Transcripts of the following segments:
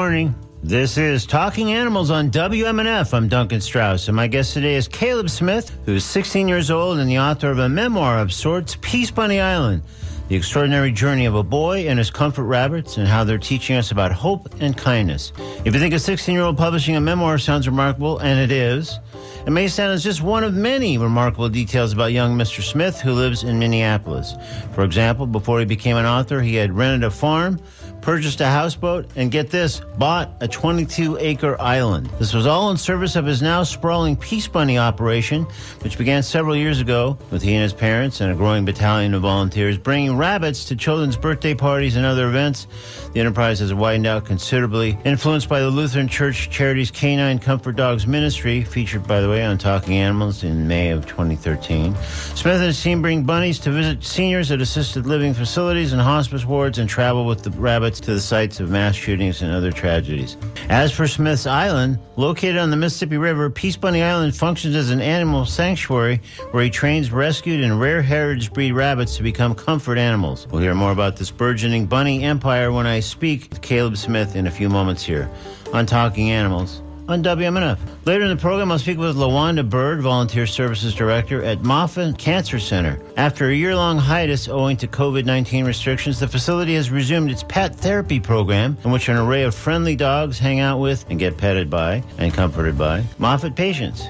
Morning. This is Talking Animals on WMNF. I'm Duncan Strauss, and my guest today is Caleb Smith, who's 16 years old and the author of a memoir of sorts, Peacebunny Island The Extraordinary Journey of a Boy and His Comfort Rabbits, and how they're teaching us about hope and kindness. If you think a 16 year old publishing a memoir sounds remarkable, and it is, it may sound as just one of many remarkable details about young Mr. Smith, who lives in Minneapolis. For example, before he became an author, he had rented a farm purchased a houseboat, and get this, bought a 22 acre island. This was all in service of his now sprawling Peacebunny operation, which began several years ago with he and his parents and a growing battalion of volunteers bringing rabbits to children's birthday parties and other events. The enterprise has widened out considerably, influenced by the Lutheran Church Charities Canine Comfort Dogs Ministry, featured, by the way, on Talking Animals in May of 2013. Smith and his team bring bunnies to visit seniors at assisted living facilities and hospice wards and travel with the rabbits to the sites of mass shootings and other tragedies. As for Smith's Island, located on the Mississippi River, Peacebunny Island functions as an animal sanctuary where he trains rescued and rare heritage breed rabbits to become comfort animals. We'll hear more about this burgeoning bunny empire when I speak with Caleb Smith in a few moments here on Talking Animals on WMNF. Later in the program, I'll speak with LaWanda Bird, Volunteer Services Director at Moffitt Cancer Center. After a year long hiatus owing to COVID 19 restrictions, the facility has resumed its pet therapy program, in which an array of friendly dogs hang out with and get petted by and comforted by Moffitt patients.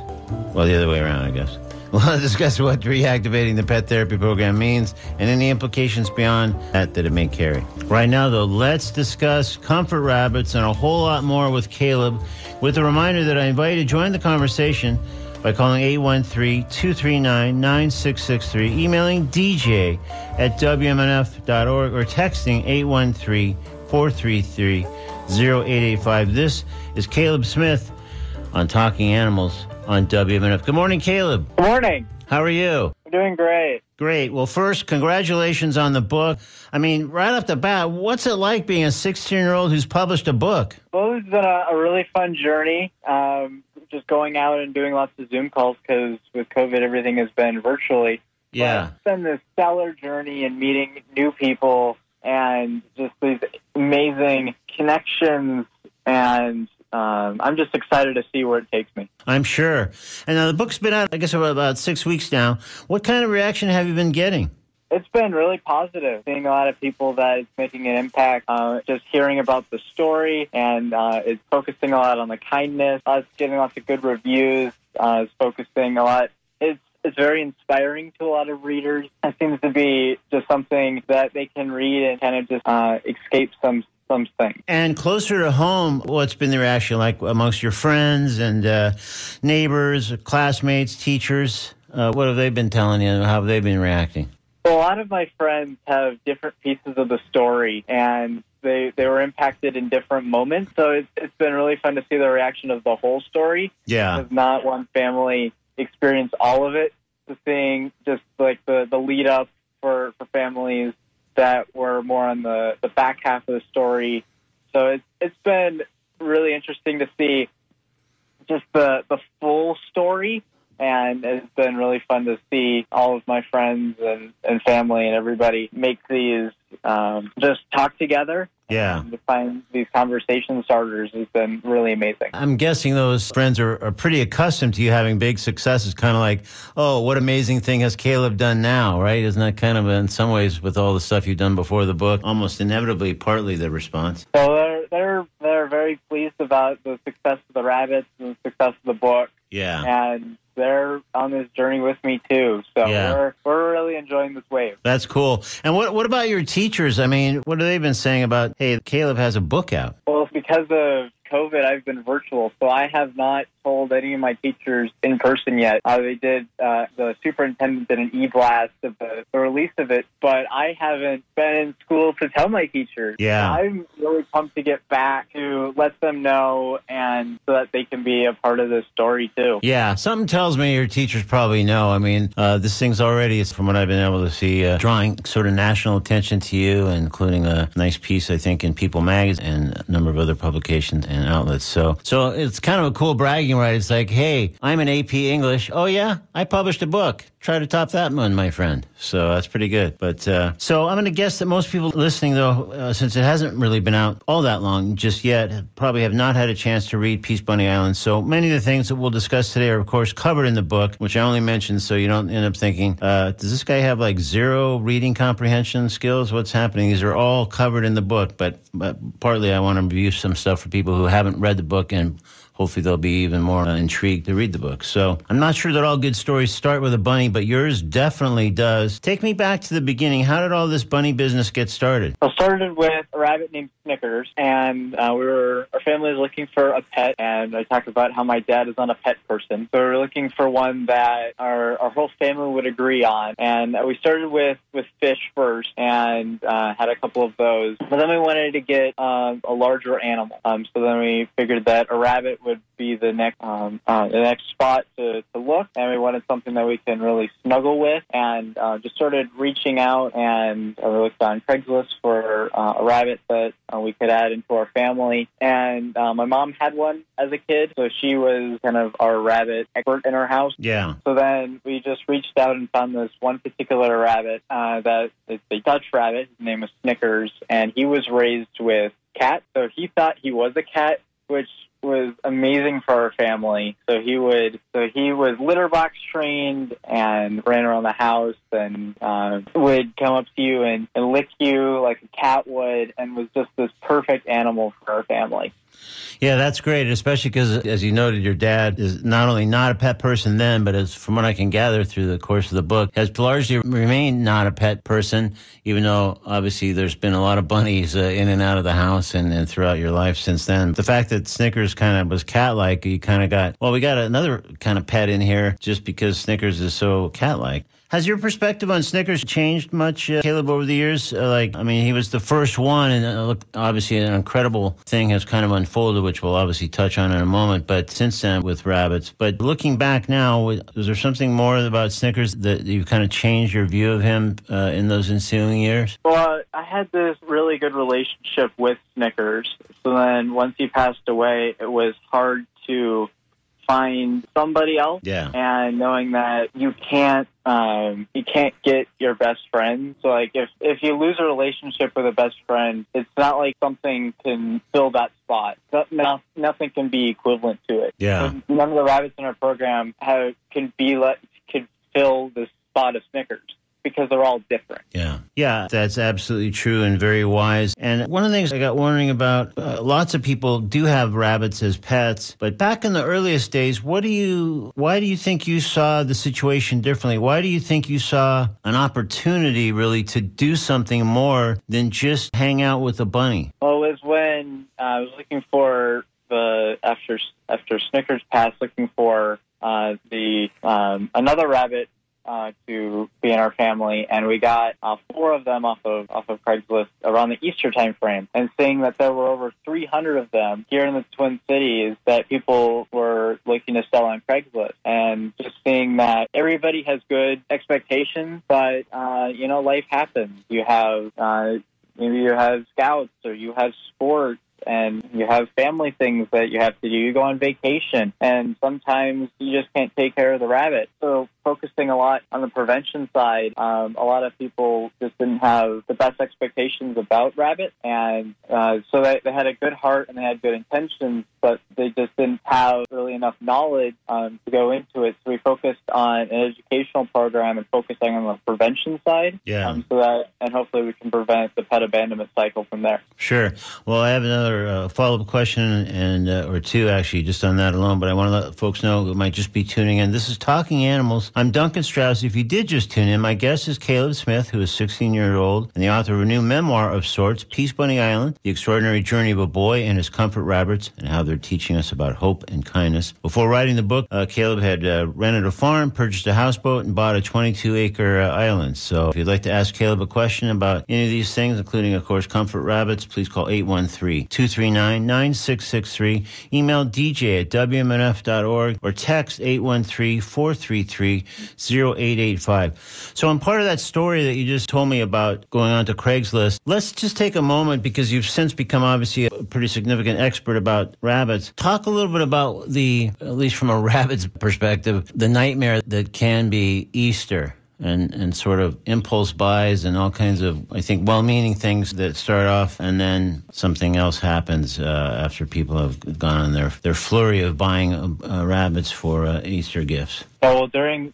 Well, the other way around, I guess. We'll discuss what reactivating the pet therapy program means and any implications beyond that that it may carry. Right now, though, let's discuss comfort rabbits and a whole lot more with Caleb, with a reminder that I invite you to join the conversation by calling 813-239-9663, emailing dj at wmnf.org, or texting 813-433-0885. This is Caleb Smith on Talking Animals on WMNF. Good morning, Caleb. Good morning. How are you? I'm doing great. Great. Well, first, congratulations on the book. I mean, right off the bat, what's it like being a 16 year old who's published a book? Well, it's been a, a really fun journey. Um, just going out and doing lots of Zoom calls because with COVID, everything has been virtually. Yeah. But it's been this stellar journey and meeting new people and just these amazing connections and um, I'm just excited to see where it takes me. I'm sure. And now the book's been out, I guess, about, about six weeks now. What kind of reaction have you been getting? It's been really positive. Seeing a lot of people that it's making an impact. Uh, just hearing about the story and uh, it's focusing a lot on the kindness. It's getting lots of good reviews. Uh, it's focusing a lot. It's it's very inspiring to a lot of readers. It seems to be just something that they can read and kind of just uh, escape some something. And closer to home, what's been the reaction like amongst your friends and uh, neighbors, classmates, teachers? Uh, what have they been telling you? How have they been reacting? Well, a lot of my friends have different pieces of the story, and they they were impacted in different moments. So it's it's been really fun to see the reaction of the whole story. Yeah, because not one family experienced all of it. To seeing just like the the lead up for for families that were more on the, the back half of the story. So it's it's been really interesting to see just the the full story and it's been really fun to see all of my friends and, and family and everybody make these um, just talk together. Yeah. to find these conversation starters has been really amazing. I'm guessing those friends are, are pretty accustomed to you having big successes, kind of like, oh, what amazing thing has Caleb done now, right? Isn't that kind of, in some ways, with all the stuff you've done before the book, almost inevitably partly the response? So they're, they're, they're very pleased about the success of the rabbits and the success of the book. Yeah. And they're on this journey with me too. So Yeah. we're we're really enjoying this wave. That's cool. And what what about your teachers? I mean, what have they been saying about, hey, Caleb has a book out? Well, because of COVID, I've been virtual, so I have not told any of my teachers in person yet. Uh, they did, uh, the superintendent did an e-blast of the, the release of it, but I haven't been in school to tell my teachers. Yeah. I'm really pumped to get back to let them know and so that they can be a part of this story too. Yeah, something tells me your teachers probably know. I mean, uh, this thing's already, from what I've been able to see, uh, drawing sort of national attention to you, including a nice piece, I think, in People magazine and a number of other publications and outlets. So, so it's kind of a cool bragging right? It's like, hey, I'm an AP English. Oh yeah, I published a book. Try to top that one, my friend. So that's pretty good. But uh, so I'm going to guess that most people listening, though, uh, since it hasn't really been out all that long just yet, probably have not had a chance to read Peacebunny Island. So many of the things that we'll discuss today are, of course, covered in the book, which I only mentioned so you don't end up thinking, uh, does this guy have like zero reading comprehension skills? What's happening? These are all covered in the book, but, but partly I want to review some stuff for people who haven't read the book and hopefully they'll be even more uh, intrigued to read the book. So I'm not sure that all good stories start with a bunny, but yours definitely does. Take me back to the beginning. How did all this bunny business get started? It started with a rabbit named Snickers, and uh, we were our family was looking for a pet, and I talked about how my dad is not a pet person, so we were looking for one that our our whole family would agree on, and we started with with fish first, and uh, had a couple of those, but then we wanted to get um, a larger animal, um, so then we figured that a rabbit would would be the next um, uh, the next spot to, to look, and we wanted something that we can really snuggle with, and uh, just started reaching out, and uh, we looked on Craigslist for uh, a rabbit that uh, we could add into our family, and uh, my mom had one as a kid, so she was kind of our rabbit expert in our house. Yeah. So then we just reached out and found this one particular rabbit uh, that is a Dutch rabbit. His name was Snickers, and he was raised with cat. So he thought he was a cat, which was amazing for our family. So he would, so he was litter box trained and ran around the house and uh, would come up to you and, and lick you like a cat would, and was just this perfect animal for our family. Yeah, that's great, especially because, as you noted, your dad is not only not a pet person then, but as from what I can gather through the course of the book, has largely remained not a pet person, even though obviously there's been a lot of bunnies uh, in and out of the house and, and throughout your life since then. The fact that Snickers kind of was cat like, you kind of got, well, we got another kind of pet in here just because Snickers is so cat like. Has your perspective on Snickers changed much, uh, Caleb, over the years? Uh, like, I mean, he was the first one, and uh, obviously, an incredible thing has kind of unfolded, which we'll obviously touch on in a moment. But since then, with rabbits, but looking back now, was there something more about Snickers that you've kind of changed your view of him uh, in those ensuing years? Well, I had this really good relationship with Snickers. So then, once he passed away, it was hard to find somebody else. Yeah. And knowing that you can't um, you can't get your best friend. So like if if you lose a relationship with a best friend, it's not like something can fill that spot. No, nothing can be equivalent to it. Yeah. None of the rabbits in our program have can be let can fill the spot of Snickers because they're all different. Yeah. Yeah, that's absolutely true and very wise. And one of the things I got wondering about uh, lots of people do have rabbits as pets, but back in the earliest days, what do you why do you think you saw the situation differently? Why do you think you saw an opportunity really to do something more than just hang out with a bunny? Well, it was when uh, I was looking for the after after Snickers passed looking for uh, the um, another rabbit uh, to be in our family, and we got uh, four of them off of off of Craigslist around the Easter time frame. And seeing that there were over 300 of them here in the Twin Cities that people were looking to sell on Craigslist, and just seeing that everybody has good expectations, but uh, you know life happens. You have uh, maybe you have scouts or you have sports and you have family things that you have to do. You go on vacation, and sometimes you just can't take care of the rabbit. So focusing a lot on the prevention side. Um, a lot of people just didn't have the best expectations about rabbit, and uh, so they, they had a good heart and they had good intentions, but they just didn't have really enough knowledge um, to go into it. So we focused on an educational program and focusing on the prevention side. Yeah. Um, so that and hopefully we can prevent the pet abandonment cycle from there. Sure. Well, I have another uh, follow up question and uh, or two actually just on that alone, but I want to let folks know who might just be tuning in. This is Talking Animals I'm Duncan Strauss. If you did just tune in, my guest is Caleb Smith, who is 16 years old and the author of a new memoir of sorts, Peacebunny Island, The Extraordinary Journey of a Boy and His Comfort Rabbits, and how they're teaching us about hope and kindness. Before writing the book, uh, Caleb had uh, rented a farm, purchased a houseboat, and bought a 22 acre uh, island. So if you'd like to ask Caleb a question about any of these things, including, of course, comfort rabbits, please call 813 239 9663. Email dj at wmnf.org or text 813 433 0885. So, I'm part of that story that you just told me about going on to Craigslist. Let's just take a moment because you've since become obviously a pretty significant expert about rabbits. Talk a little bit about the, at least from a rabbit's perspective, the nightmare that can be Easter and, and sort of impulse buys and all kinds of, I think, well meaning things that start off and then something else happens uh, after people have gone on their, their flurry of buying uh, rabbits for uh, Easter gifts. well, during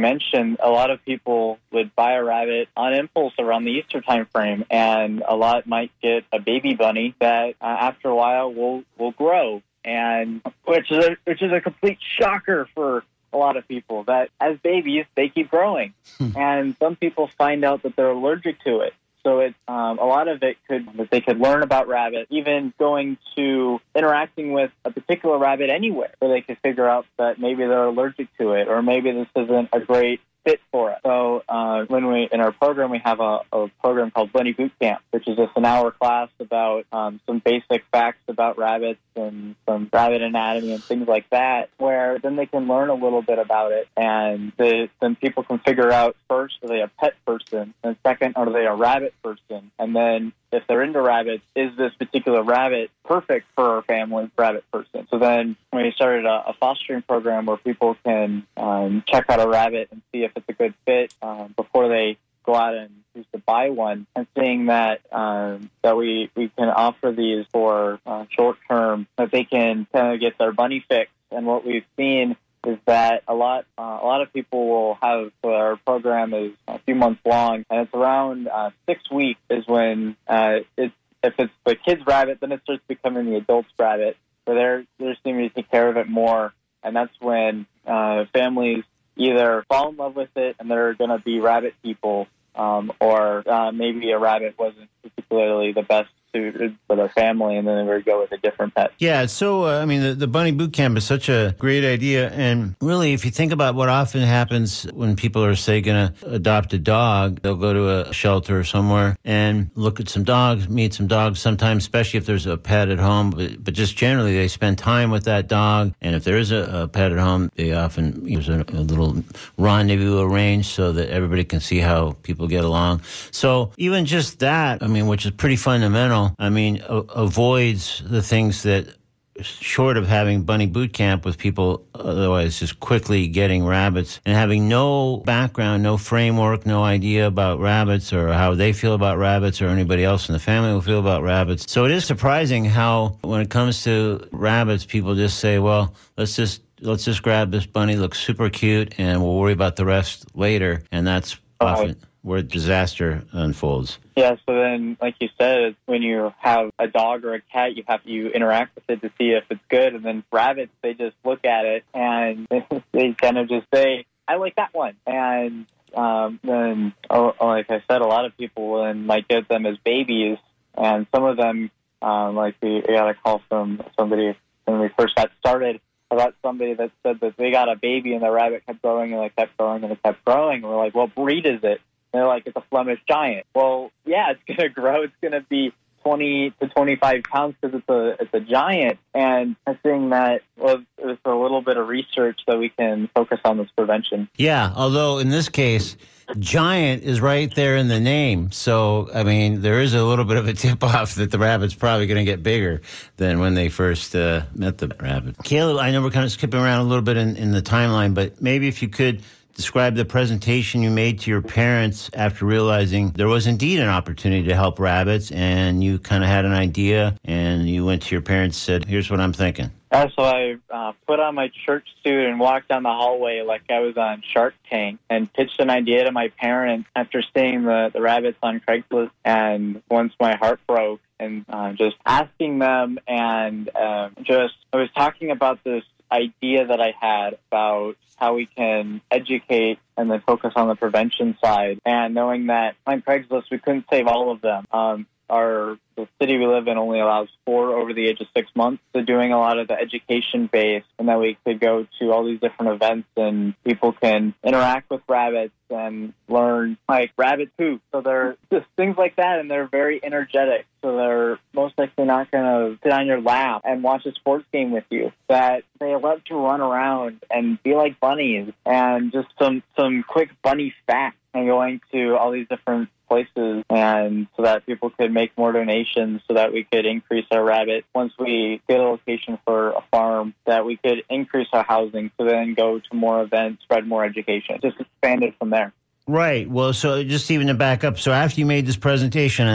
mentioned, a lot of people would buy a rabbit on impulse around the Easter time frame, and a lot might get a baby bunny that uh, after a while will will grow, and which is a, which is a complete shocker for a lot of people that as babies they keep growing, hmm. and some people find out that they're allergic to it. So it um, a lot of it could that they could learn about rabbit, even going to interacting with a particular rabbit anywhere, where they could figure out that maybe they're allergic to it, or maybe this isn't a great fit for us. So uh, when we in our program we have a, a, program called Bunny Boot Camp, which is just an hour class about um, some basic facts about rabbits and some rabbit anatomy and things like that. Where then they can learn a little bit about it, and the, then people can figure out first are they a pet person, and second are they a rabbit person, and then if they're into rabbits, is this particular rabbit perfect for our family rabbit person? So then we started a, a fostering program where people can um, check out a rabbit and see if it's a good fit um, before they go out and choose to buy one. And seeing that um, that we we can offer these for uh, short term, that they can kind of get their bunny fix. And what we've seen is that a lot uh, a lot of people will have so our program is a few months long and it's around uh, six weeks is when uh, it's if it's the kids rabbit then it starts becoming the adults rabbit. So they're they're seeming to take care of it more and that's when uh, families either fall in love with it and they're going to be rabbit people um, or uh, maybe a rabbit wasn't particularly the best for their family, and then they would go with a different pet. Yeah, so uh, I mean, the, the bunny boot camp is such a great idea, and really, if you think about what often happens when people are say going to adopt a dog, they'll go to a shelter or somewhere and look at some dogs, meet some dogs. Sometimes, especially if there's a pet at home, but, but just generally, they spend time with that dog, and if there is a, a pet at home, they often use a, a little rendezvous arranged so that everybody can see how people get along. So even just that, I mean, which is pretty fundamental I mean, a- avoids the things that short of having bunny boot camp with people otherwise just quickly getting rabbits and having no background, no framework, no idea about rabbits or how they feel about rabbits or anybody else in the family will feel about rabbits. So it is surprising how when it comes to rabbits, people just say, well, let's just let's just grab this bunny, looks super cute, and we'll worry about the rest later. And that's often where disaster unfolds. Yeah, so then, like you said, when you have a dog or a cat, you have to interact with it to see if it's good. And then rabbits, they just look at it and they kind of just say, I like that one. And um, then, oh, oh, like I said, a lot of people then might get them as babies. And some of them, um, like we, we got a call from somebody when we first got started about somebody that said that they got a baby and the rabbit kept growing and it kept growing and it kept growing. And we're like, well, breed is it? They're like, it's a Flemish giant. Well, yeah, it's going to grow. It's going to be 20 to 25 pounds because it's a it's a giant. And I think that was, was a little bit of research that we can focus on this prevention. Yeah, although in this case, giant is right there in the name. So, I mean, there is a little bit of a tip off that the rabbit's probably going to get bigger than when they first uh, met the rabbit. Caleb, I know we're kind of skipping around a little bit in, in the timeline, but maybe if you could describe the presentation you made to your parents after realizing there was indeed an opportunity to help rabbits and you kind of had an idea and you went to your parents and said, Here's what I'm thinking. Uh, so I uh, put on my church suit and walked down the hallway like I was on Shark Tank and pitched an idea to my parents after seeing the, the rabbits on Craigslist. And once my heart broke, and uh, just asking them and uh, just I was talking about this idea that I had about how we can educate and then focus on the prevention side. And knowing that on Craigslist, we couldn't save all of them. Um, our the city we live in only allows four over the age of six months. So doing a lot of the education base, and then we could go to all these different events, and people can interact with rabbits and learn like rabbit poop. So they're just things like that, and they're very energetic. So they're most likely not going to sit on your lap and watch a sports game with you. That they love to run around and be like bunnies, and just some some quick bunny facts and going to all these different places and so that people could make more donations so that we could increase our rabbit. Once we get a location for a farm that we could increase our housing so then go to more events spread more education just expanded from there. Right. Well so just even to back up so after you made this presentation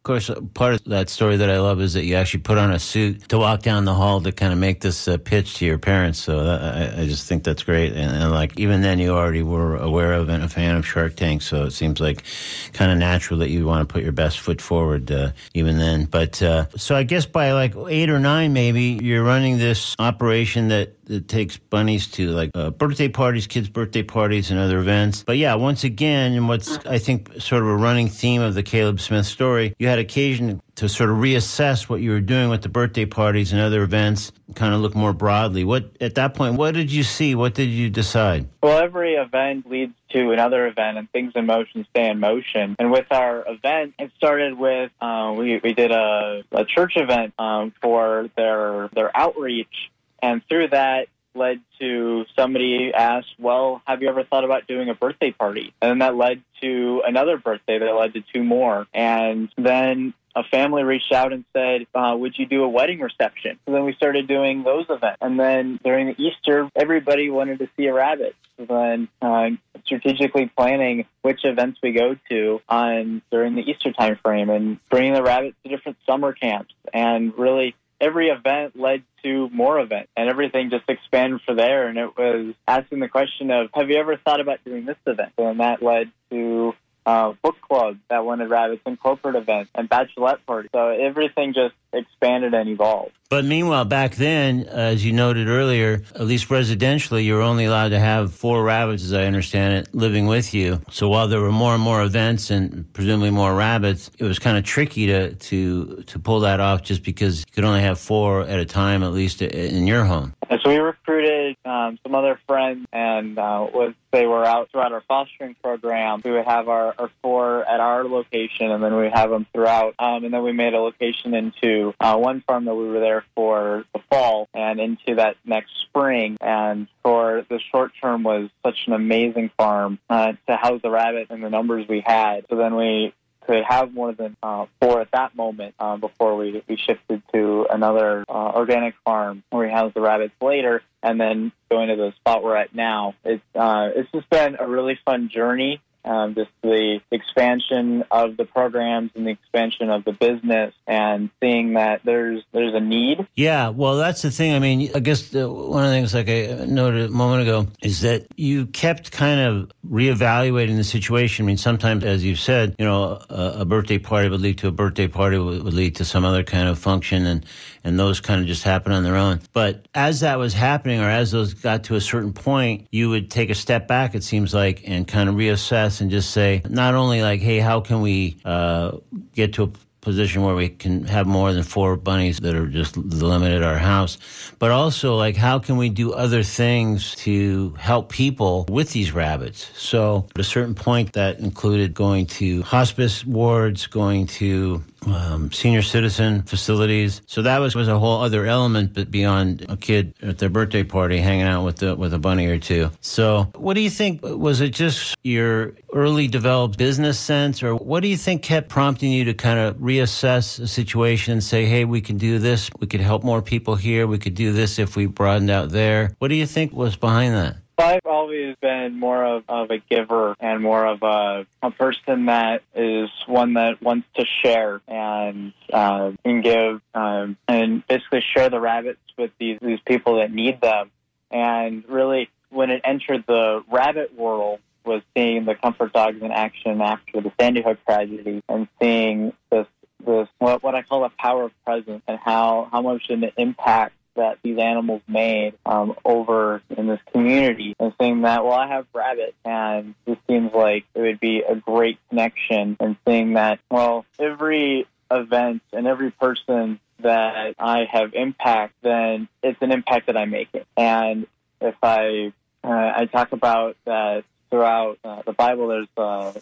of course, part of that story that I love is that you actually put on a suit to walk down the hall to kind of make this uh, pitch to your parents. So that, I, I, just think that's great. And, and, like even then, you already were aware of and a fan of Shark Tank. So it seems like kind of natural that you want to put your best foot forward uh, even then. But uh, so I guess by like eight or nine, maybe you're running this operation that that takes bunnies to like uh, birthday parties, kids' birthday parties, and other events. But yeah, once again, and what's I think sort of a running theme of the Caleb Smith story, you had occasion to sort of reassess what you were doing with the birthday parties and other events, kind of look more broadly. What at that point, what did you see? What did you decide? Well, every event leads to another event, and things in motion stay in motion. And with our event, it started with uh, we we did a, a church event um, for their their outreach and through that led to somebody asked, Well, have you ever thought about doing a birthday party? And that led to another birthday that led to two more. And then a family reached out and said, uh, Would you do a wedding reception? So then we started doing those events. And then during Easter, everybody wanted to see a rabbit. So then uh, strategically planning which events we go to on during the Easter time frame and bringing the rabbits to different summer camps and really every event led to more events and everything just expanded from there. And it was asking the question of, have you ever thought about doing this event? And that led to uh, book club that wanted rabbits and corporate events and bachelorette parties. So everything just expanded and evolved. But meanwhile, back then, as you noted earlier, at least residentially, you were only allowed to have four rabbits, as I understand it, living with you. So while there were more and more events and presumably more rabbits, it was kind of tricky to to to pull that off, just because you could only have four at a time, at least in your home. And so we recruited um, some other friends, and uh, was they were out throughout our fostering program. We would have our, our four at our location, and then we would have them throughout. Um, and then we made a location into uh, one farm that we were there for the fall and into that next spring. And for the short term was such an amazing farm uh, to house the rabbit and the numbers we had. So then we could have more than uh, four at that moment uh, before we, we shifted to another uh, organic farm where we house the rabbits later and then going to the spot we're at now. It's, uh, it's just been a really fun journey um, just the expansion of the programs and the expansion of the business and seeing that there's there's a need. Yeah, well, that's the thing. I mean, I guess the, one of the things, like I noted a moment ago, is that you kept kind of reevaluating the situation. I mean, sometimes, as you've said, you know, a, a birthday party would lead to a birthday party would, would lead to some other kind of function, and and those kind of just happen on their own. But as that was happening, or as those got to a certain point, you would take a step back. It seems like and kind of reassess and just say not only like, hey, how can we uh, get to a position where we can have more than four bunnies that are just limited our house, but also like how can we do other things to help people with these rabbits? So at a certain point that included going to hospice wards, going to um, senior citizen facilities. So that was, was a whole other element, but beyond a kid at their birthday party hanging out with the, with a bunny or two. So what do you think? Was it just your early developed business sense, or what do you think kept prompting you to kind of reassess the situation and say, hey, we can do this, we could help more people here, we could do this if we broadened out there? What do you think was behind that? I've always been more of, of a giver and more of a, a person that is one that wants to share and uh, and give um, and basically share the rabbits with these these people that need them. And really, when it entered the rabbit world, was seeing the comfort dogs in action after the Sandy Hook tragedy and seeing this this what what I call the power of presence and how how much an impact that these animals made um, over in this community and saying that, well, I have rabbits and this seems like it would be a great connection and seeing that, well, every event and every person that I have impact, then it's an impact that I'm making. And if I uh, I talk about that throughout uh, the Bible, there's uh,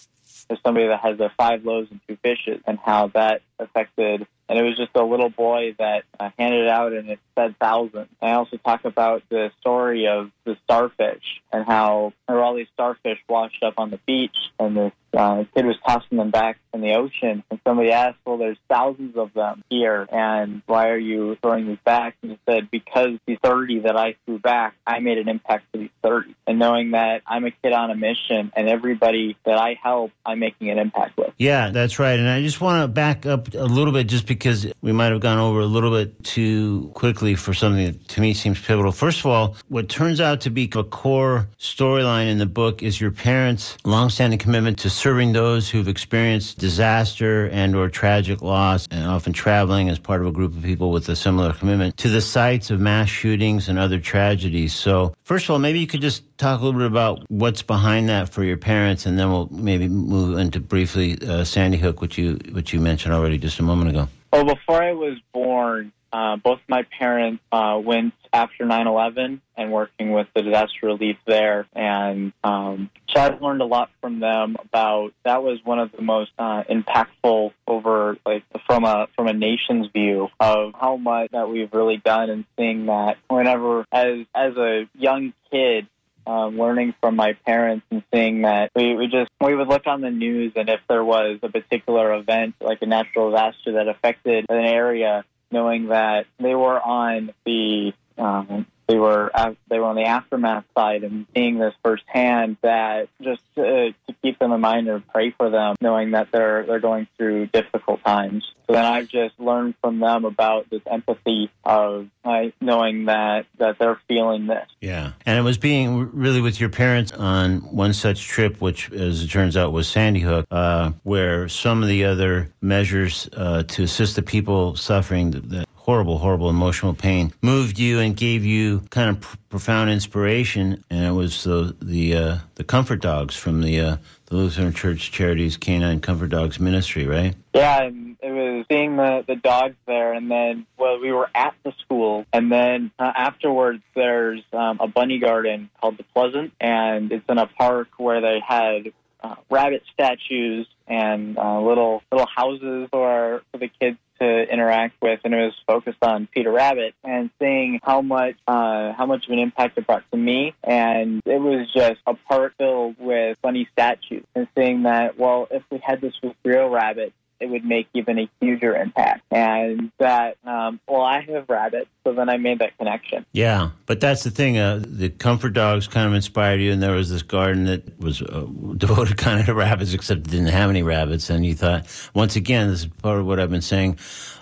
there's somebody that has the five loaves and two fishes, and how that affected. And it was just a little boy that uh, handed it out, and it said thousands. I also talk about the story of the starfish and how there were all these starfish washed up on the beach, and this uh, kid was tossing them back in the ocean. And somebody asked, "Well, there's thousands of them here, and why are you throwing these back?" And he said, "Because these 30 that I threw back, I made an impact for these 30, and knowing that I'm a kid on a mission, and everybody that I help, I'm making an impact with." Yeah, that's right. And I just want to back up a little bit, just because we might have gone over a little bit too quickly for something that to me seems pivotal. First of all, what turns out to be a core storyline in the book is your parents' longstanding commitment to serving those who've experienced disaster and or tragic loss and often traveling as part of a group of people with a similar commitment to the sites of mass shootings and other tragedies. So, first of all, maybe you could just talk a little bit about what's behind that for your parents and then we'll maybe move into briefly uh, Sandy Hook which you which you mentioned already just a moment ago. Well, before I was born, uh, both my parents uh, went after 9/11 and working with the disaster relief there, and um, I've learned a lot from them about that was one of the most uh, impactful over like from a from a nation's view of how much that we've really done and seeing that whenever as as a young kid um, learning from my parents and seeing that we, we just we would look on the news and if there was a particular event like a natural disaster that affected an area knowing that they were on the um, they were they were on the aftermath side and seeing this firsthand that just to, to keep them in mind and pray for them, knowing that they're they're going through difficult times. So then I've just learned from them about this empathy of uh, knowing that that they're feeling this. Yeah, and it was being really with your parents on one such trip, which, as it turns out, was Sandy Hook, uh, where some of the other measures uh, to assist the people suffering the, horrible, horrible emotional pain moved you and gave you kind of pr- profound inspiration. And it was the the uh, the comfort dogs from the uh, the Lutheran Church Charities Canine Comfort Dogs Ministry, right? Yeah, and it was seeing the the dogs there, and then well, we were at the school, and then uh, afterwards, there's um, a bunny garden called the Pleasant, and it's in a park where they had uh, rabbit statues and uh, little little houses for for the kids to interact with, and it was focused on Peter Rabbit and seeing how much uh, how much of an impact it brought to me, and it was just a park filled with funny statues, and seeing that well, if we had this with real rabbits, it would make even a huger impact. And that, um, well, I have rabbits, so then I made that connection. Yeah, but that's the thing. Uh, the comfort dogs kind of inspired you, and there was this garden that was uh, devoted kind of to rabbits, except it didn't have any rabbits. And you thought, once again, this is part of what I've been saying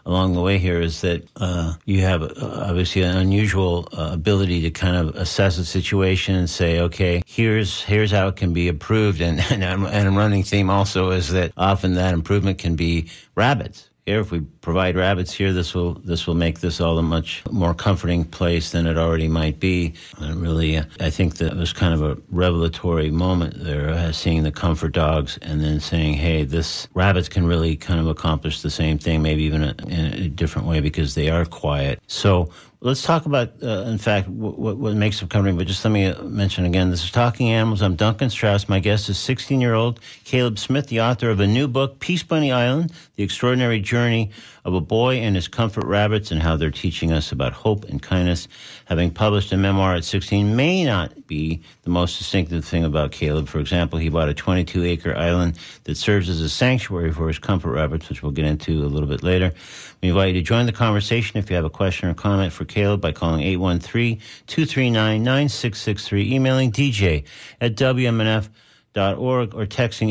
along the way here is that uh, you have uh, obviously an unusual uh, ability to kind of assess a situation and say, okay, here's here's how it can be improved. And and, and a running theme also is that often that improvement can be rabbits If we provide rabbits here, this will this will make this all a much more comforting place than it already might be. And really, I think that was kind of a revelatory moment there, uh, seeing the comfort dogs and then saying, "Hey, this rabbits can really kind of accomplish the same thing, maybe even a, in a different way because they are quiet." So Let's talk about, uh, in fact, what, what makes them comforting. But just let me uh, mention again this is Talking Animals. I'm Duncan Strauss. My guest is 16 year old Caleb Smith, the author of a new book, Peacebunny Island The Extraordinary Journey of a Boy and His Comfort Rabbits and How They're Teaching Us About Hope and Kindness. Having published a memoir at 16 may not be the most distinctive thing about Caleb. For example, he bought a 22 acre island that serves as a sanctuary for his comfort rabbits, which we'll get into a little bit later. We invite you to join the conversation if you have a question or comment for Caleb by calling 813-239-9663, emailing dj at wmnf.org or texting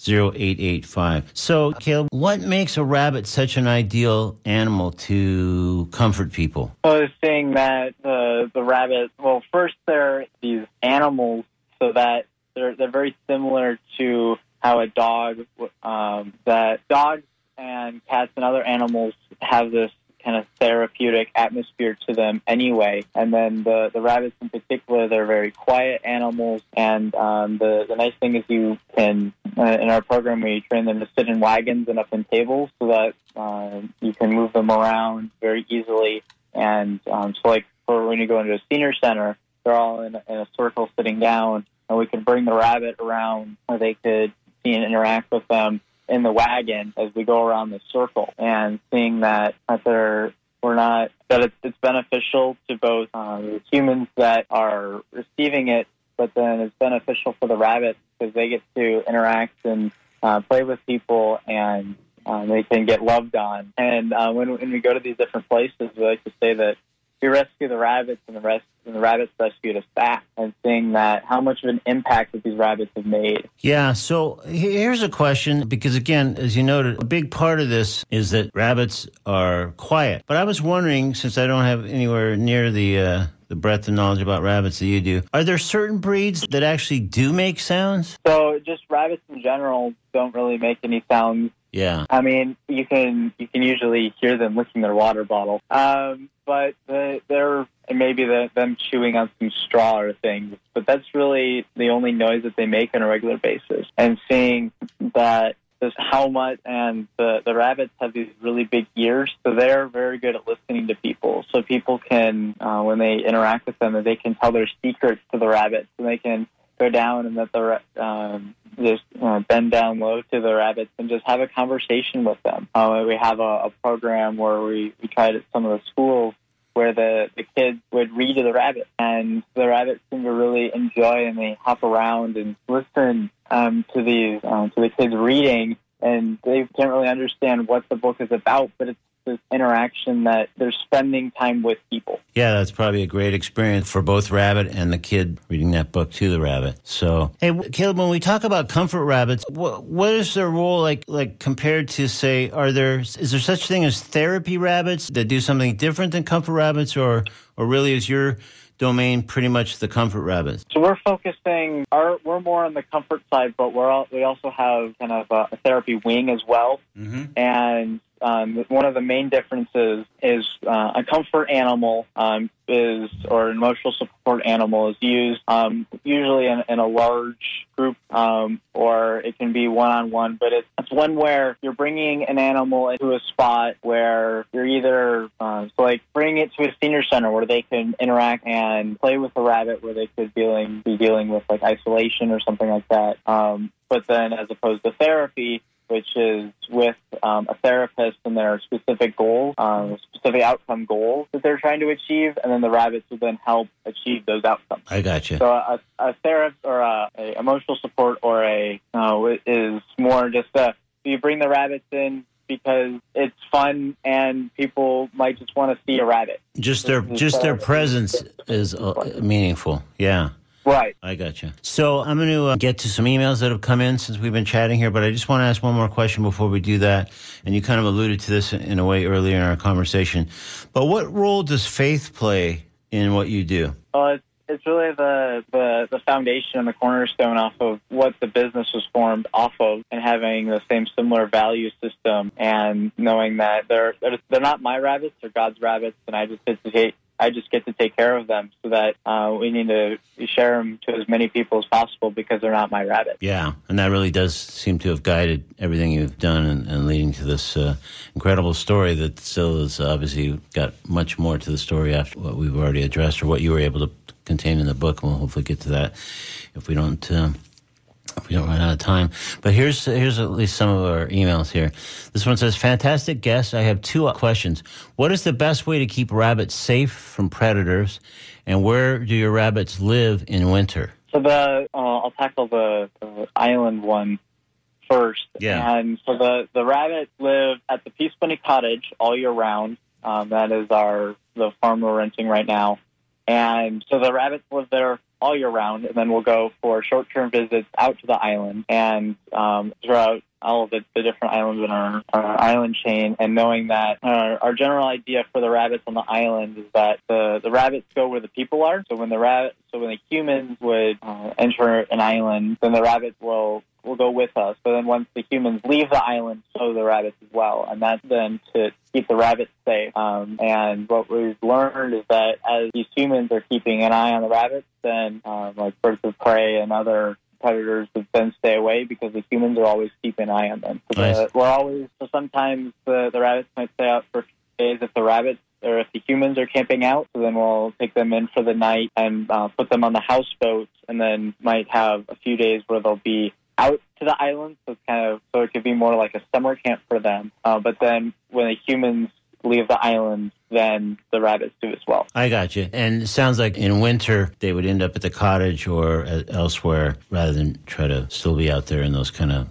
813-433-0885. So, Caleb, what makes a rabbit such an ideal animal to comfort people? I was saying that the, the rabbit, well, first they're these animals so that they're, they're very similar to how a dog um, that dogs and cats and other animals have this kind of therapeutic atmosphere to them anyway. And then the, the rabbits in particular, they're very quiet animals. And um, the, the nice thing is you can, uh, in our program, we train them to sit in wagons and up in tables so that uh, you can move them around very easily. And um, so, like, for when you go into a senior center, they're all in, in a circle sitting down, and we can bring the rabbit around where they could see and interact with them in the wagon as we go around the circle and seeing that, they're we're not that it's, it's beneficial to both um, humans that are receiving it, but then it's beneficial for the rabbits because they get to interact and uh, play with people and um, they can get loved on. And uh, when, when we go to these different places, we like to say that we rescue the rabbits and the rest and the rabbits rescued us back and seeing that how much of an impact that these rabbits have made. Yeah, so here's a question because again, as you noted, a big part of this is that rabbits are quiet. But I was wondering since I don't have anywhere near the uh, the breadth of knowledge about rabbits that you do. Are there certain breeds that actually do make sounds? So, just rabbits in general don't really make any sounds. Yeah. I mean, you can you can usually hear them licking their water bottle. Um, but the, they're maybe the, them chewing on some straw or things. But that's really the only noise that they make on a regular basis. And seeing that how much and the the rabbits have these really big ears, so they're very good at listening to people. So people can uh, when they interact with them, they can tell their secrets to the rabbits, and they can go down and let the um, just uh, bend down low to the rabbits and just have a conversation with them. Uh, we have a, a program where we we tried at some of the schools where the, the kids would read to the rabbit and the rabbits seem to really enjoy and they hop around and listen um, to these um, to the kids reading and they can't really understand what the book is about but it's this interaction that they're spending time with people. Yeah, that's probably a great experience for both Rabbit and the kid reading that book to the rabbit. So, hey, Caleb, when we talk about comfort rabbits, what, what is their role like? Like compared to say, are there is there such thing as therapy rabbits that do something different than comfort rabbits, or or really is your domain pretty much the comfort rabbits? So we're focusing. Our, we're more on the comfort side, but we're all, we also have kind of a, a therapy wing as well, mm-hmm. and um, one of the main differences is uh, a comfort animal um, is or an emotional support animal is used um, usually in, in, a large group um, or it can be one on one. But it's, it's, one where you're bringing an animal into a spot where you're either uh, so like bringing it to a senior center where they can interact and play with a rabbit where they could dealing be dealing with like isolation or something like that. Um, but then as opposed to therapy which is with um, a therapist and their specific goals, um, specific outcome goals that they're trying to achieve, and then the rabbits will then help achieve those outcomes. I got you. So a, a therapist or a, a, emotional support or a uh, is more just a you bring the rabbits in because it's fun and people might just want to see a rabbit. Just their just their presence is uh, meaningful. Yeah. Right. I got you. So I'm going to uh, get to some emails that have come in since we've been chatting here, but I just want to ask one more question before we do that. And you kind of alluded to this in a way earlier in our conversation. But what role does faith play in what you do? Well, it's, it's really the, the, the foundation and the cornerstone off of what the business was formed off of and having the same similar value system and knowing that they're, they're not my rabbits, they're God's rabbits, and I just hesitate I just get to take care of them so that uh, we need to share them to as many people as possible because they're not my rabbit. Yeah, and that really does seem to have guided everything you've done and, and leading to this uh, incredible story that still is obviously got much more to the story after what we've already addressed or what you were able to contain in the book. And we'll hopefully get to that if we don't. Uh, we don't run out of time. But here's here's at least some of our emails here. This one says, "Fantastic guest. I have two questions. What is the best way to keep rabbits safe from predators, and where do your rabbits live in winter?" So the uh, I'll tackle the, the island one first. Yeah. And so the the rabbits live at the Peacebunny Cottage all year round. Um, that is our the farm we're renting right now. And so the rabbits live there all year round, and then we'll go for short-term visits out to the island. And um, throughout all of the, the different islands in our, our island chain, and knowing that our, our general idea for the rabbits on the island is that the, the rabbits go where the people are. So when the rabbit, so when the humans would uh, enter an island, then the rabbits will will go with us. But then once the humans leave the island, so the rabbits as well, and that's then to keep the rabbits safe. Um, and what we've learned is that as these humans are keeping an eye on the rabbits, then um, like birds of prey and other predators would then stay away because the humans are always keeping an eye on them. So Nice. the, we're always so sometimes the, the rabbits might stay out for days if the rabbits or if the humans are camping out. So then we'll take them in for the night and uh, put them on the houseboats, and then might have a few days where they'll be out to the island. So it's kind of so it could be more like a summer camp for them. Uh, but then when the humans leave the island, then the rabbits do as well. I got you. And it sounds like in winter they would end up at the cottage or elsewhere rather than try to still be out there in those kind of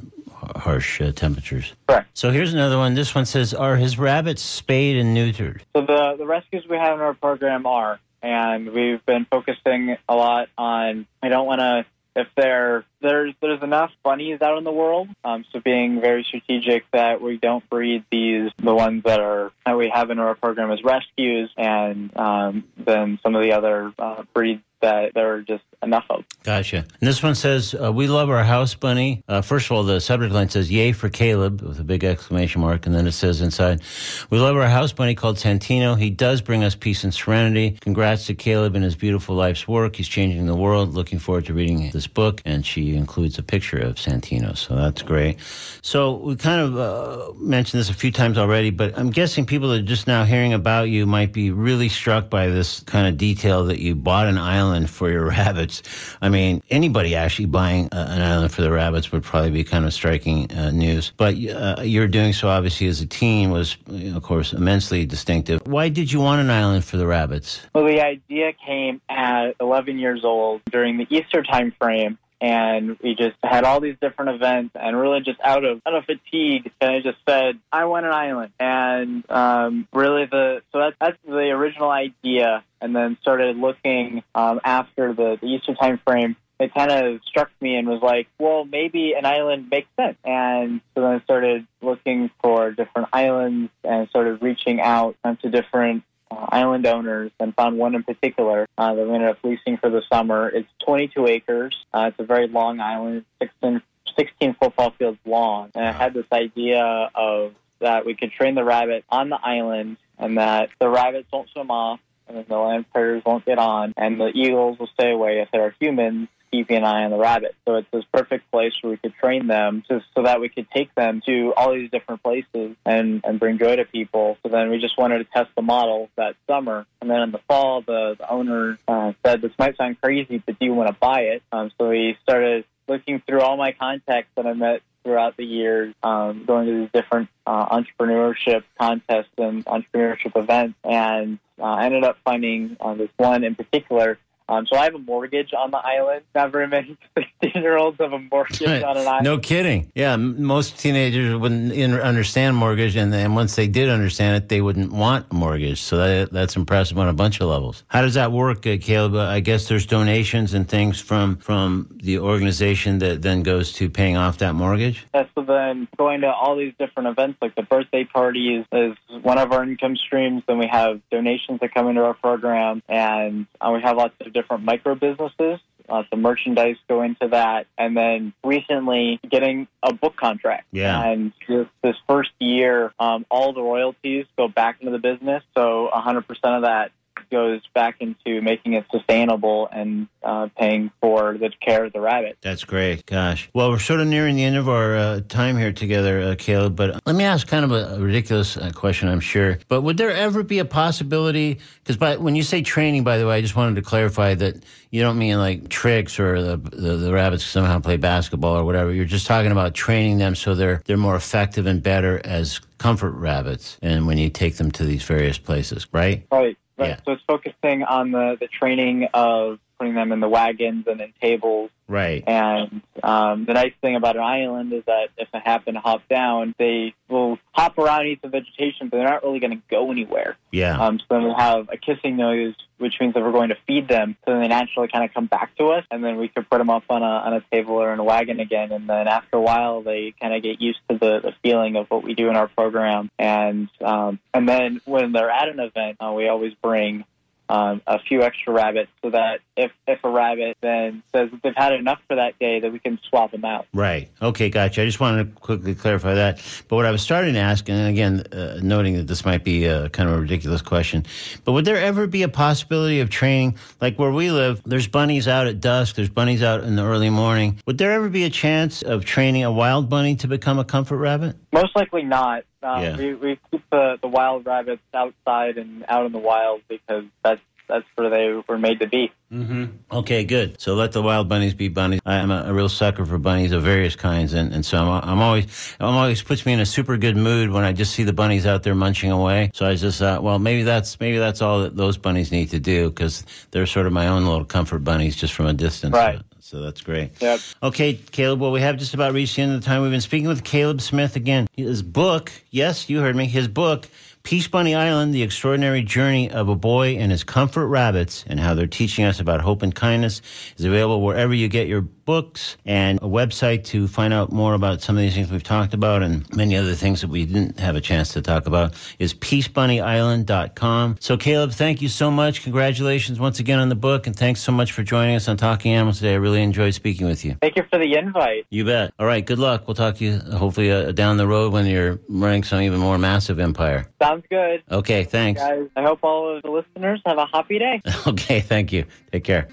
harsh uh, temperatures. Correct. So here's another one. This one says, "Are his rabbits spayed and neutered?" So the the rescues we have in our program are, and we've been focusing a lot on. I don't want to. If there there's there's enough bunnies out in the world, um, so being very strategic that we don't breed these the ones that are that we have in our program as rescues, and um, then some of the other uh, breeds that there are just enough of. Gotcha. And this one says, uh, "We love our house bunny." Uh, first of all, the subject line says "Yay for Caleb" with a big exclamation mark, and then it says inside, "We love our house bunny called Santino. He does bring us peace and serenity. Congrats to Caleb and his beautiful life's work. He's changing the world. Looking forward to reading this book." And she includes a picture of Santino, so that's great. So we kind of uh, mentioned this a few times already, but I'm guessing people that are just now hearing about you might be really struck by this kind of detail that you bought an island for your rabbits. I mean, anybody actually buying uh, an island for the rabbits would probably be kind of striking uh, news. But uh, you're doing so obviously as a teen was, you know, of course, immensely distinctive. Why did you want an island for the rabbits? Well, the idea came at 11 years old during the Easter time frame. And we just had all these different events, and really just out of out of fatigue, and I just said, "I want an island." And um, really, the so that's that's the original idea. And then started looking um, after the, the Easter time frame it kind of struck me and was like, well, maybe an island makes sense. And so then I started looking for different islands and started reaching out to different uh, island owners and found one in particular uh, that we ended up leasing for the summer. It's 22 acres. Uh, it's a very long island, 16, 16 football fields long. And I had this idea of that we could train the rabbit on the island and that the rabbits won't swim off and then the land predators won't get on and the eagles will stay away if there are humans keeping an eye on the rabbit. So it's this perfect place where we could train them to, so that we could take them to all these different places and, and bring joy to people. So then we just wanted to test the model that summer. And then in the fall, the, the owner uh, said, this might sound crazy, but do you want to buy it? Um, so we started looking through all my contacts that I met throughout the years, um, going to these different uh, entrepreneurship contests and entrepreneurship events, and uh, I ended up finding uh, this one in particular. Um, so I have a mortgage on the island. Not very many 16-year-olds have a mortgage on an island. No kidding. Yeah, most teenagers wouldn't understand mortgage, and then once they did understand it, they wouldn't want a mortgage. So that, that's impressive on a bunch of levels. How does that work, uh, Caleb? I guess there's donations and things from from the organization that then goes to paying off that mortgage. Yeah, so then going to all these different events, like the birthday parties, is one of our income streams. Then we have donations that come into our program, and uh, we have lots of different micro businesses. Lots of merchandise go into that, and then recently getting a book contract. Yeah. And this, this first year, um, all the royalties go back into the business, so 100% of that goes back into making it sustainable and uh, paying for the care of the rabbit. That's great. Gosh. Well, we're sort of nearing the end of our uh, time here together, uh, Caleb. But let me ask kind of a, a ridiculous uh, question, I'm sure. But would there ever be a possibility? Because when you say training, by the way, I just wanted to clarify that you don't mean like tricks or the, the the rabbits somehow play basketball or whatever. You're just talking about training them so they're they're more effective and better as comfort rabbits, and when you take them to these various places, right? Right. Right. Yeah. So it's focusing on the, the training of putting them in the wagons and in tables. Right. And um, the nice thing about an island is that if they happen to hop down, they will hop around, eat the vegetation, but they're not really going to go anywhere. Yeah. Um, so then we have a kissing noise, which means that we're going to feed them. So then they naturally kind of come back to us, and then we could put them up on a on a table or in a wagon again. And then after a while, they kind of get used to the, the feeling of what we do in our program. And um, and then when they're at an event, uh, we always bring um, a few extra rabbits so that if, if a rabbit then says they've had enough for that day, that we can swap them out. Right. Okay, gotcha. I just wanted to quickly clarify that. But what I was starting to ask, and again, uh, noting that this might be a, kind of a ridiculous question, but would there ever be a possibility of training, like where we live, there's bunnies out at dusk, there's bunnies out in the early morning. Would there ever be a chance of training a wild bunny to become a comfort rabbit? Most likely not. Um, Yeah. we, we keep the, the wild rabbits outside and out in the wild because that's that's where they were made to be. Mm-hmm. Okay, good. So let the wild bunnies be bunnies. I am a, a real sucker for bunnies of various kinds, and, and so I'm, I'm always, I'm always puts me in a super good mood when I just see the bunnies out there munching away. So I just thought, well, maybe that's maybe that's all that those bunnies need to do because they're sort of my own little comfort bunnies just from a distance. Right. So that's great. Yep. Okay, Caleb. Well, we have just about reached the end of the time. We've been speaking with Caleb Smith again. His book, yes, you heard me. His book, Peacebunny Island: The Extraordinary Journey of a Boy and His Comfort Rabbits, and how they're teaching us about hope and kindness, is available wherever you get your books and a website to find out more about some of these things we've talked about and many other things that we didn't have a chance to talk about is peacebunnyisland.com. So Caleb, thank you so much. Congratulations once again on the book and thanks so much for joining us on Talking Animals today. I really enjoyed speaking with you. Thank you for the invite. You bet. All right, good luck. We'll talk to you hopefully uh, down the road when you're running some even more massive empire. Sounds good. Okay, thanks. Guys, I hope all of the listeners have a happy day. Okay, thank you. Take care.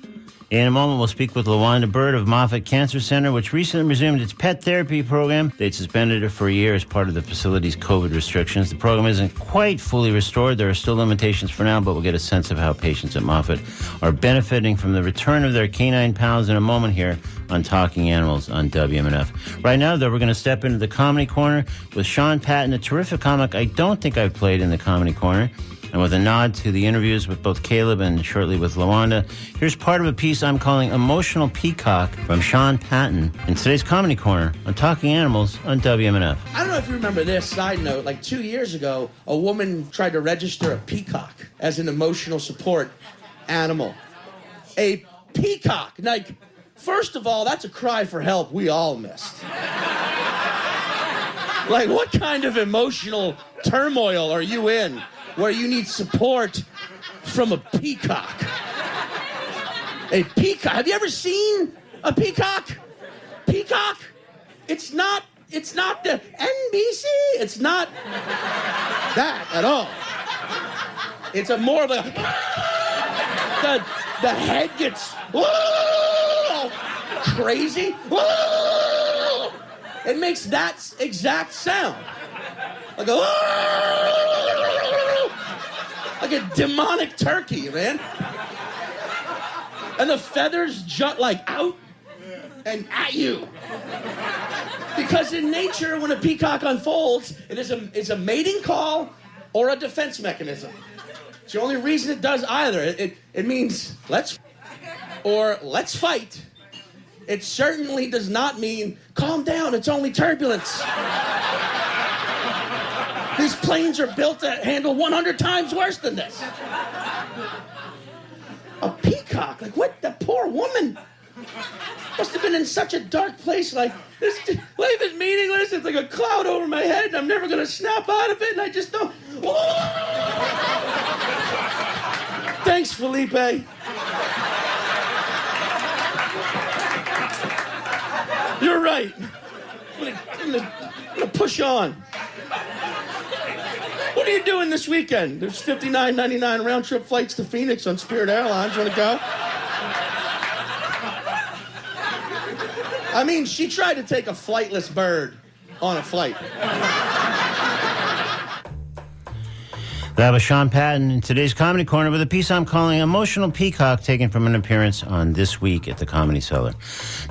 In a moment, we'll speak with LaWanda Bird of Moffitt Cancer Center, which recently resumed its pet therapy program. They'd suspended it for a year as part of the facility's COVID restrictions. The program isn't quite fully restored. There are still limitations for now, but we'll get a sense of how patients at Moffitt are benefiting from the return of their canine pals in a moment here on Talking Animals on WMNF. Right now, though, we're going to step into the Comedy Corner with Sean Patton, a terrific comic I don't think I've played in the Comedy Corner. And with a nod to the interviews with both Caleb and shortly with Lawanda, here's part of a piece I'm calling Emotional Peacock from Sean Patton in today's Comedy Corner on Talking Animals on WMNF. I don't know if you remember this side note. Like two years ago, a woman tried to register a peacock as an emotional support animal. A peacock. Like, first of all, that's a cry for help we all missed. like, what kind of emotional turmoil are you in where you need support from a peacock? A peacock. Have you ever seen a peacock? Peacock? It's not. It's not the NBC. It's not that at all. It's a more of a. The the head gets crazy. It makes that exact sound, like a like a demonic turkey, man. And the feathers jut like out and at you. Because in nature, when a peacock unfolds, it is a, it's a mating call or a defense mechanism. It's the only reason it does either. It, it, it means let's or let's fight. It certainly does not mean calm down, it's only turbulence. These planes are built to handle 100 times worse than this. A peacock, like what? The poor woman must have been in such a dark place. Like this life is meaningless. It's like a cloud over my head, and I'm never gonna snap out of it. And I just don't. Thanks, Felipe. You're right. I'm gonna, I'm gonna push on. What are you doing this weekend? There's 59.99 round trip flights to Phoenix on Spirit Airlines. You wanna go? I mean, she tried to take a flightless bird on a flight. That was Sean Patton in today's Comedy Corner with a piece I'm calling Emotional Peacock, taken from an appearance on This Week at the Comedy Cellar.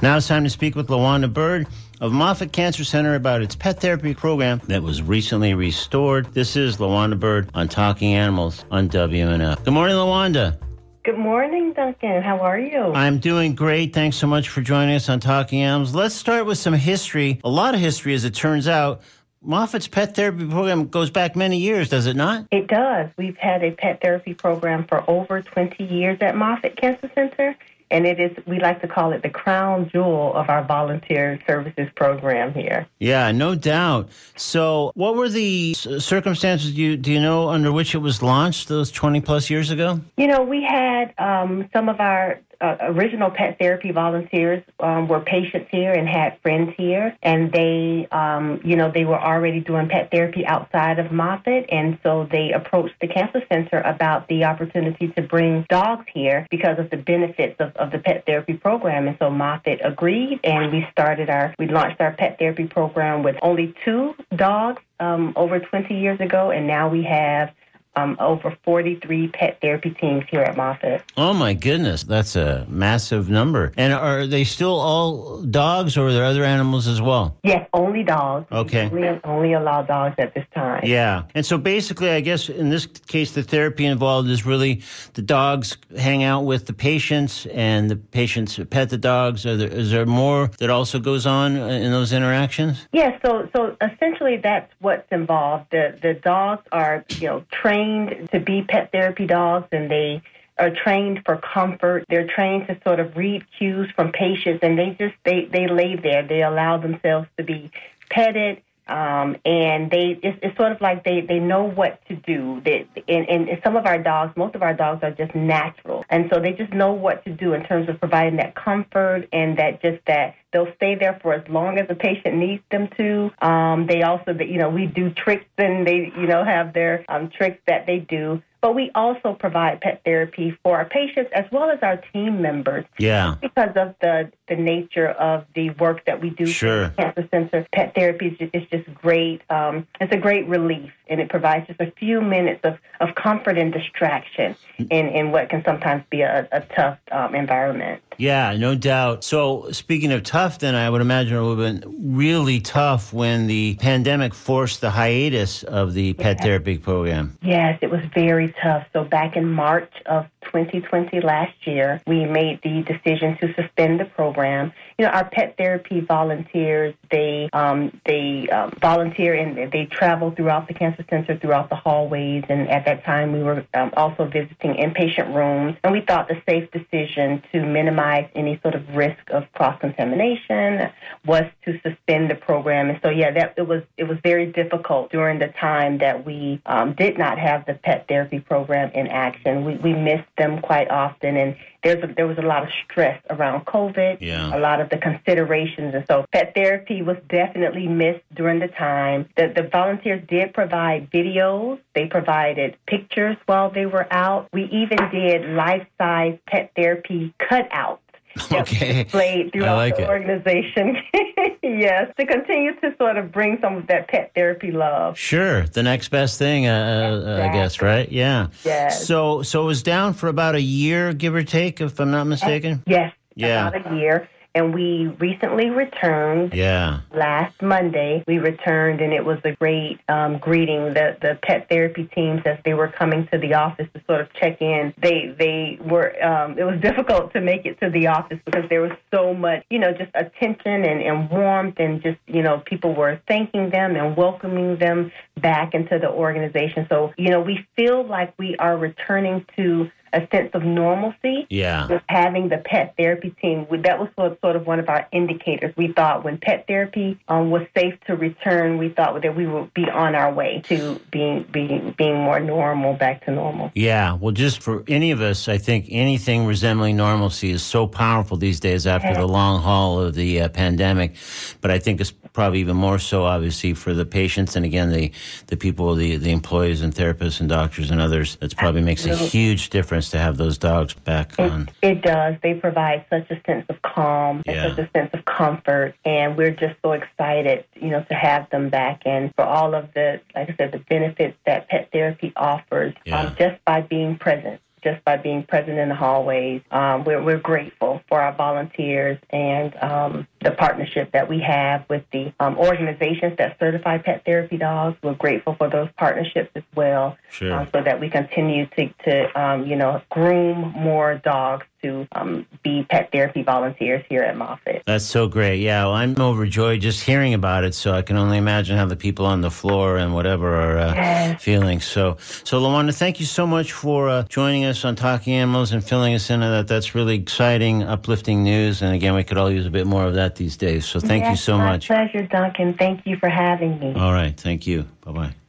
Now it's time to speak with LaWanda Bird of Moffitt Cancer Center about its pet therapy program that was recently restored. This is LaWanda Bird on Talking Animals on WNF. Good morning, LaWanda. Good morning, Duncan. How are you? I'm doing great. Thanks so much for joining us on Talking Animals. Let's start with some history. A lot of history, as it turns out. Moffitt's pet therapy program goes back many years, does it not? It does. We've had a pet therapy program for over 20 years at Moffitt Cancer Center and it is we like to call it the crown jewel of our volunteer services program here. Yeah, no doubt. So, what were the circumstances do you do you know under which it was launched those 20 plus years ago? You know, we had um, some of our uh, original pet therapy volunteers um, were patients here and had friends here, and they, um, you know, they were already doing pet therapy outside of Moffitt, and so they approached the cancer center about the opportunity to bring dogs here because of the benefits of, of the pet therapy program, and so Moffitt agreed, and we started our, we launched our pet therapy program with only two dogs um, over 20 years ago, and now we have um, over 43 pet therapy teams here at Moffitt. Oh my goodness, that's a massive number. And are they still all dogs, or are there other animals as well? Yes, only dogs. Okay. Only, only allow dogs at this time. Yeah, and so basically, I guess in this case, the therapy involved is really the dogs hang out with the patients, and the patients pet the dogs. There, is there more that also goes on in those interactions? Yes. Yeah, so so essentially, that's what's involved. The the dogs are you know trained trained to be pet therapy dogs and they are trained for comfort. They're trained to sort of read cues from patients and they just they, they lay there. They allow themselves to be petted. Um, and they it's, it's sort of like they, they know what to do. They, and, and some of our dogs, most of our dogs are just natural, and so they just know what to do in terms of providing that comfort and that just that they'll stay there for as long as the patient needs them to. Um, they also, that you know, we do tricks and they, you know, have their um, tricks that they do but we also provide pet therapy for our patients as well as our team members. Yeah. Because of the, the nature of the work that we do sure. Cancer Center, pet therapy is just, just great. Um, it's a great relief, and it provides just a few minutes of, of comfort and distraction in, in what can sometimes be a, a tough um, environment. Yeah, no doubt. So, speaking of tough, then I would imagine it would have been really tough when the pandemic forced the hiatus of the pet therapy program. Yes, it was very tough. So, back in March of 2020 last year, we made the decision to suspend the program. You know, our pet therapy volunteers, they um, they um, volunteer and they travel throughout the cancer center, throughout the hallways. And at that time, we were um, also visiting inpatient rooms. And we thought the safe decision to minimize any sort of risk of cross contamination was to suspend the program. And so, yeah, that it was it was very difficult during the time that we um, did not have the pet therapy program in action. We we missed them quite often, and there's a, there was a lot of stress around COVID, yeah. a lot of the considerations, and so pet therapy was definitely missed during the time. The, the volunteers did provide videos, they provided pictures while they were out. We even did life size pet therapy cutouts okay. displayed throughout like the it. organization. yes, to continue to sort of bring some of that pet therapy love. Sure, the next best thing, uh, exactly. I guess, right? Yeah. Yes. So, so it was down for about a year, give or take, if I'm not mistaken. Yes. Yeah. About a year and we recently returned. Yeah. Last Monday, we returned, and it was a great um, greeting. The the pet therapy teams, as they were coming to the office to sort of check in, they they were. Um, it was difficult to make it to the office because there was so much, you know, just attention and, and warmth, and just you know, people were thanking them and welcoming them back into the organization. So you know, we feel like we are returning to a sense of normalcy yeah. having the pet therapy team. That was sort of one of our indicators. We thought when pet therapy um, was safe to return, we thought that we would be on our way to being being being more normal, back to normal. Yeah. Well, just for any of us, I think anything resembling normalcy is so powerful these days after the long haul of the uh, pandemic. But I think it's probably even more so, obviously, for the patients and again the the people, the the employees and therapists and doctors and others. That probably makes a huge difference to have those dogs back it, on. It does. They provide such a sense of calm yeah. and such a sense of comfort, and we're just so excited, you know, to have them back and for all of the, like I said, the benefits that pet therapy offers yeah. um, just by being present just by being present in the hallways. Um, we're, we're grateful for our volunteers and um, the partnership that we have with the um, organizations that certify pet therapy dogs. We're grateful for those partnerships as well, Sure. um, so that we continue to, to um, you know, groom more dogs to um, be pet therapy volunteers here at Moffitt. That's so great. Yeah, well, I'm overjoyed just hearing about it. So I can only imagine how the people on the floor and whatever are uh, Yes. feeling. So, so Lawanda, thank you so much for uh, joining us on Talking Animals and filling us in on that. That's really exciting, uplifting news. And again, we could all use a bit more of that these days. So thank you Yes, so my much. pleasure, Duncan. Thank you for having me. All right, thank you. Bye bye.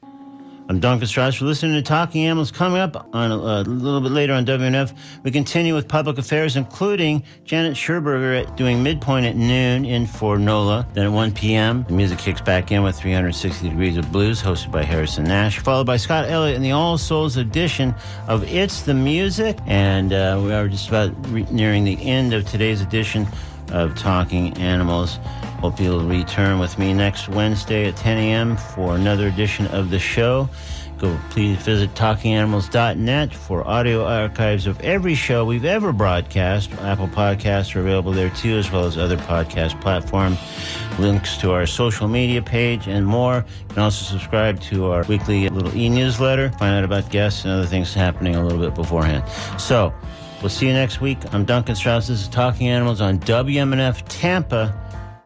I'm Duncan Strauss. You're listening to Talking Animals. Coming up on uh, a little bit later on WNF, we continue with public affairs, including Janet Scherberger doing midpoint at noon in Fort NOLA. Then at 1 p.m., the music kicks back in with 360 Degrees of Blues, hosted by Harrison Nash, followed by Scott Elliott in the All Souls edition of It's the Music. And uh, we are just about re- nearing the end of today's edition of Talking Animals. Hope you'll return with me next Wednesday at 10 a.m. for another edition of the show. Go please visit talkinganimals.net for audio archives of every show we've ever broadcast. Apple Podcasts are available there too, as well as other podcast platforms. Links to our social media page and more. You can also subscribe to our weekly little e-newsletter. Find out about guests and other things happening a little bit beforehand. So, We'll see you next week. I'm Duncan Strauss. This is Talking Animals on WMNF Tampa.